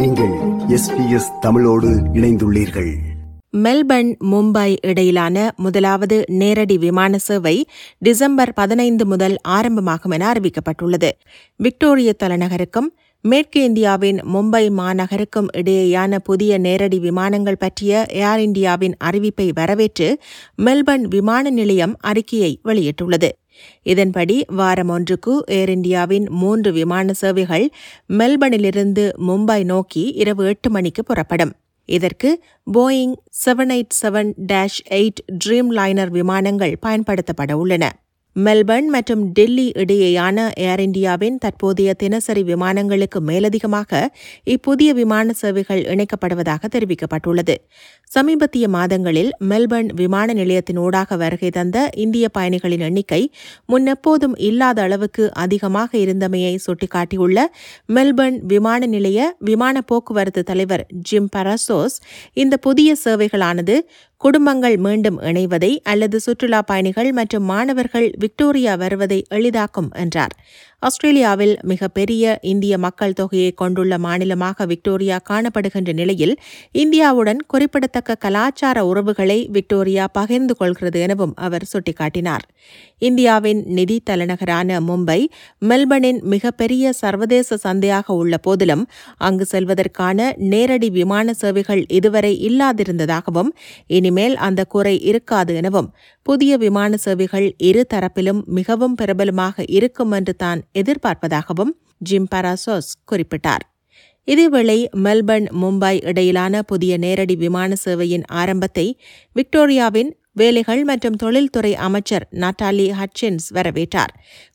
SBS தமிழோடு இணைந்துள்ளீர்கள். Melbourne Mumbai இடையிலான முதலாவது நேரடி விமான சேவை டிசம்பர் பதினைந்து முதல் ஆரம்பமாகும் என அறிவிக்கப்பட்டுள்ளது. விக்டோரிய தலைநகருக்கும் மேற்கு இந்தியாவின் மும்பை மாநகருக்கும் இடையேயான புதிய நேரடி விமானங்கள் பற்றிய ஏர் இந்தியாவின் அறிவிப்பை வரவேற்று மெல்பர்ன் விமான நிலையம் அறிக்கையை வெளியிட்டுள்ளது. இதன்படி வாரம் ஒன்றுக்கு ஏர் இந்தியாவின் மூன்று விமான சேவைகள் மெல்பர்னிலிருந்து மும்பை நோக்கி இரவு எட்டு மணிக்கு புறப்படும். இதற்கு Boeing seven eight seven dash eight Dreamliner விமானங்கள் பயன்படுத்தப்பட உள்ளன. மெல்பர்ன் மற்றும் டெல்லி இடையேயான ஏர் இந்தியாவின் தற்போதைய தினசரி விமானங்களுக்கு மேலதிகமாக இப்புதிய விமான சேவைகள் இணைக்கப்படுவதாக தெரிவிக்கப்பட்டுள்ளது. சமீபத்திய மாதங்களில் மெல்பர்ன் விமான நிலையத்தினூடாக வருகை தந்த இந்திய பயணிகளின் எண்ணிக்கை முன்னெப்போதும் இல்லாத அளவுக்கு அதிகமாக இருந்தமையை சுட்டிக்காட்டியுள்ள மெல்பர்ன் விமான நிலைய விமான போக்குவரத்து தலைவர் ஜிம் பராசோஸ் இந்த புதிய சேவைகளானது குடும்பங்கள் மீண்டும் இணைவதை அல்லது சுற்றுலா பயணிகள் மற்றும் மாணவர்கள் விக்டோரியா வருவதை எளிதாக்கும் என்றார். ஆஸ்திரேலியாவில் மிகப்பெரிய இந்திய மக்கள் தொகையை கொண்டுள்ள மாநிலமாக விக்டோரியா காணப்படுகின்ற நிலையில் இந்தியாவுடன் குறிப்பிடத்தக்க கலாச்சார உறவுகளை விக்டோரியா பகிர்ந்து கொள்கிறது எனவும் அவர் சுட்டிக்காட்டினார். இந்தியாவின் நிதி தலைநகரான மும்பை மெல்பர்னின் மிகப்பெரிய சர்வதேச சந்தையாக உள்ள போதிலும் அங்கு செல்வதற்கான நேரடி விமான சேவைகள் இதுவரை இல்லாதிருந்ததாகவும் இனிமேல் அந்த குறை இருக்காது எனவும் புதிய விமான சேவைகள் இரு தரப்பிலும் மிகவும் பிரபலமாக இருக்கும் என்று தான் எதிர்பார்ப்பதாகவும் ஜிம் பராசோஸ் குறிப்பிட்டார். இதேவேளை மெல்பர்ன் மும்பை இடையிலான புதிய நேரடி விமான சேவையின் ஆரம்பத்தை விக்டோரியாவின் வேலைகள் மற்றும் தொழில்துறை அமைச்சர் நட்டாலி ஹட்சின்ஸ் வரவேற்றார்.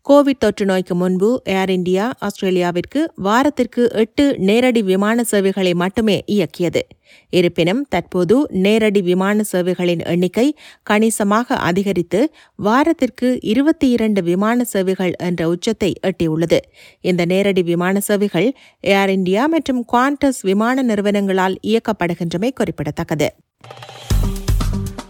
கோவிட் தொற்று நோய்க்கு முன்பு ஏர் இந்தியா ஆஸ்திரேலியாவிற்கு வாரத்திற்கு எட்டு நேரடி விமான சேவைகளை மட்டுமே இயக்கியது. இருப்பினும் தற்போது நேரடி விமான சேவைகளின் எண்ணிக்கை கணிசமாக அதிகரித்து வாரத்திற்கு இருபத்தி இரண்டு விமான சேவைகள் என்ற உச்சத்தை எட்டியுள்ளது. இந்த நேரடி விமான சேவைகள் ஏர் இந்தியா மற்றும் குவாண்டஸ் விமான நிறுவனங்களால் இயக்கப்படுகின்றமை குறிப்பிடத்தக்கது.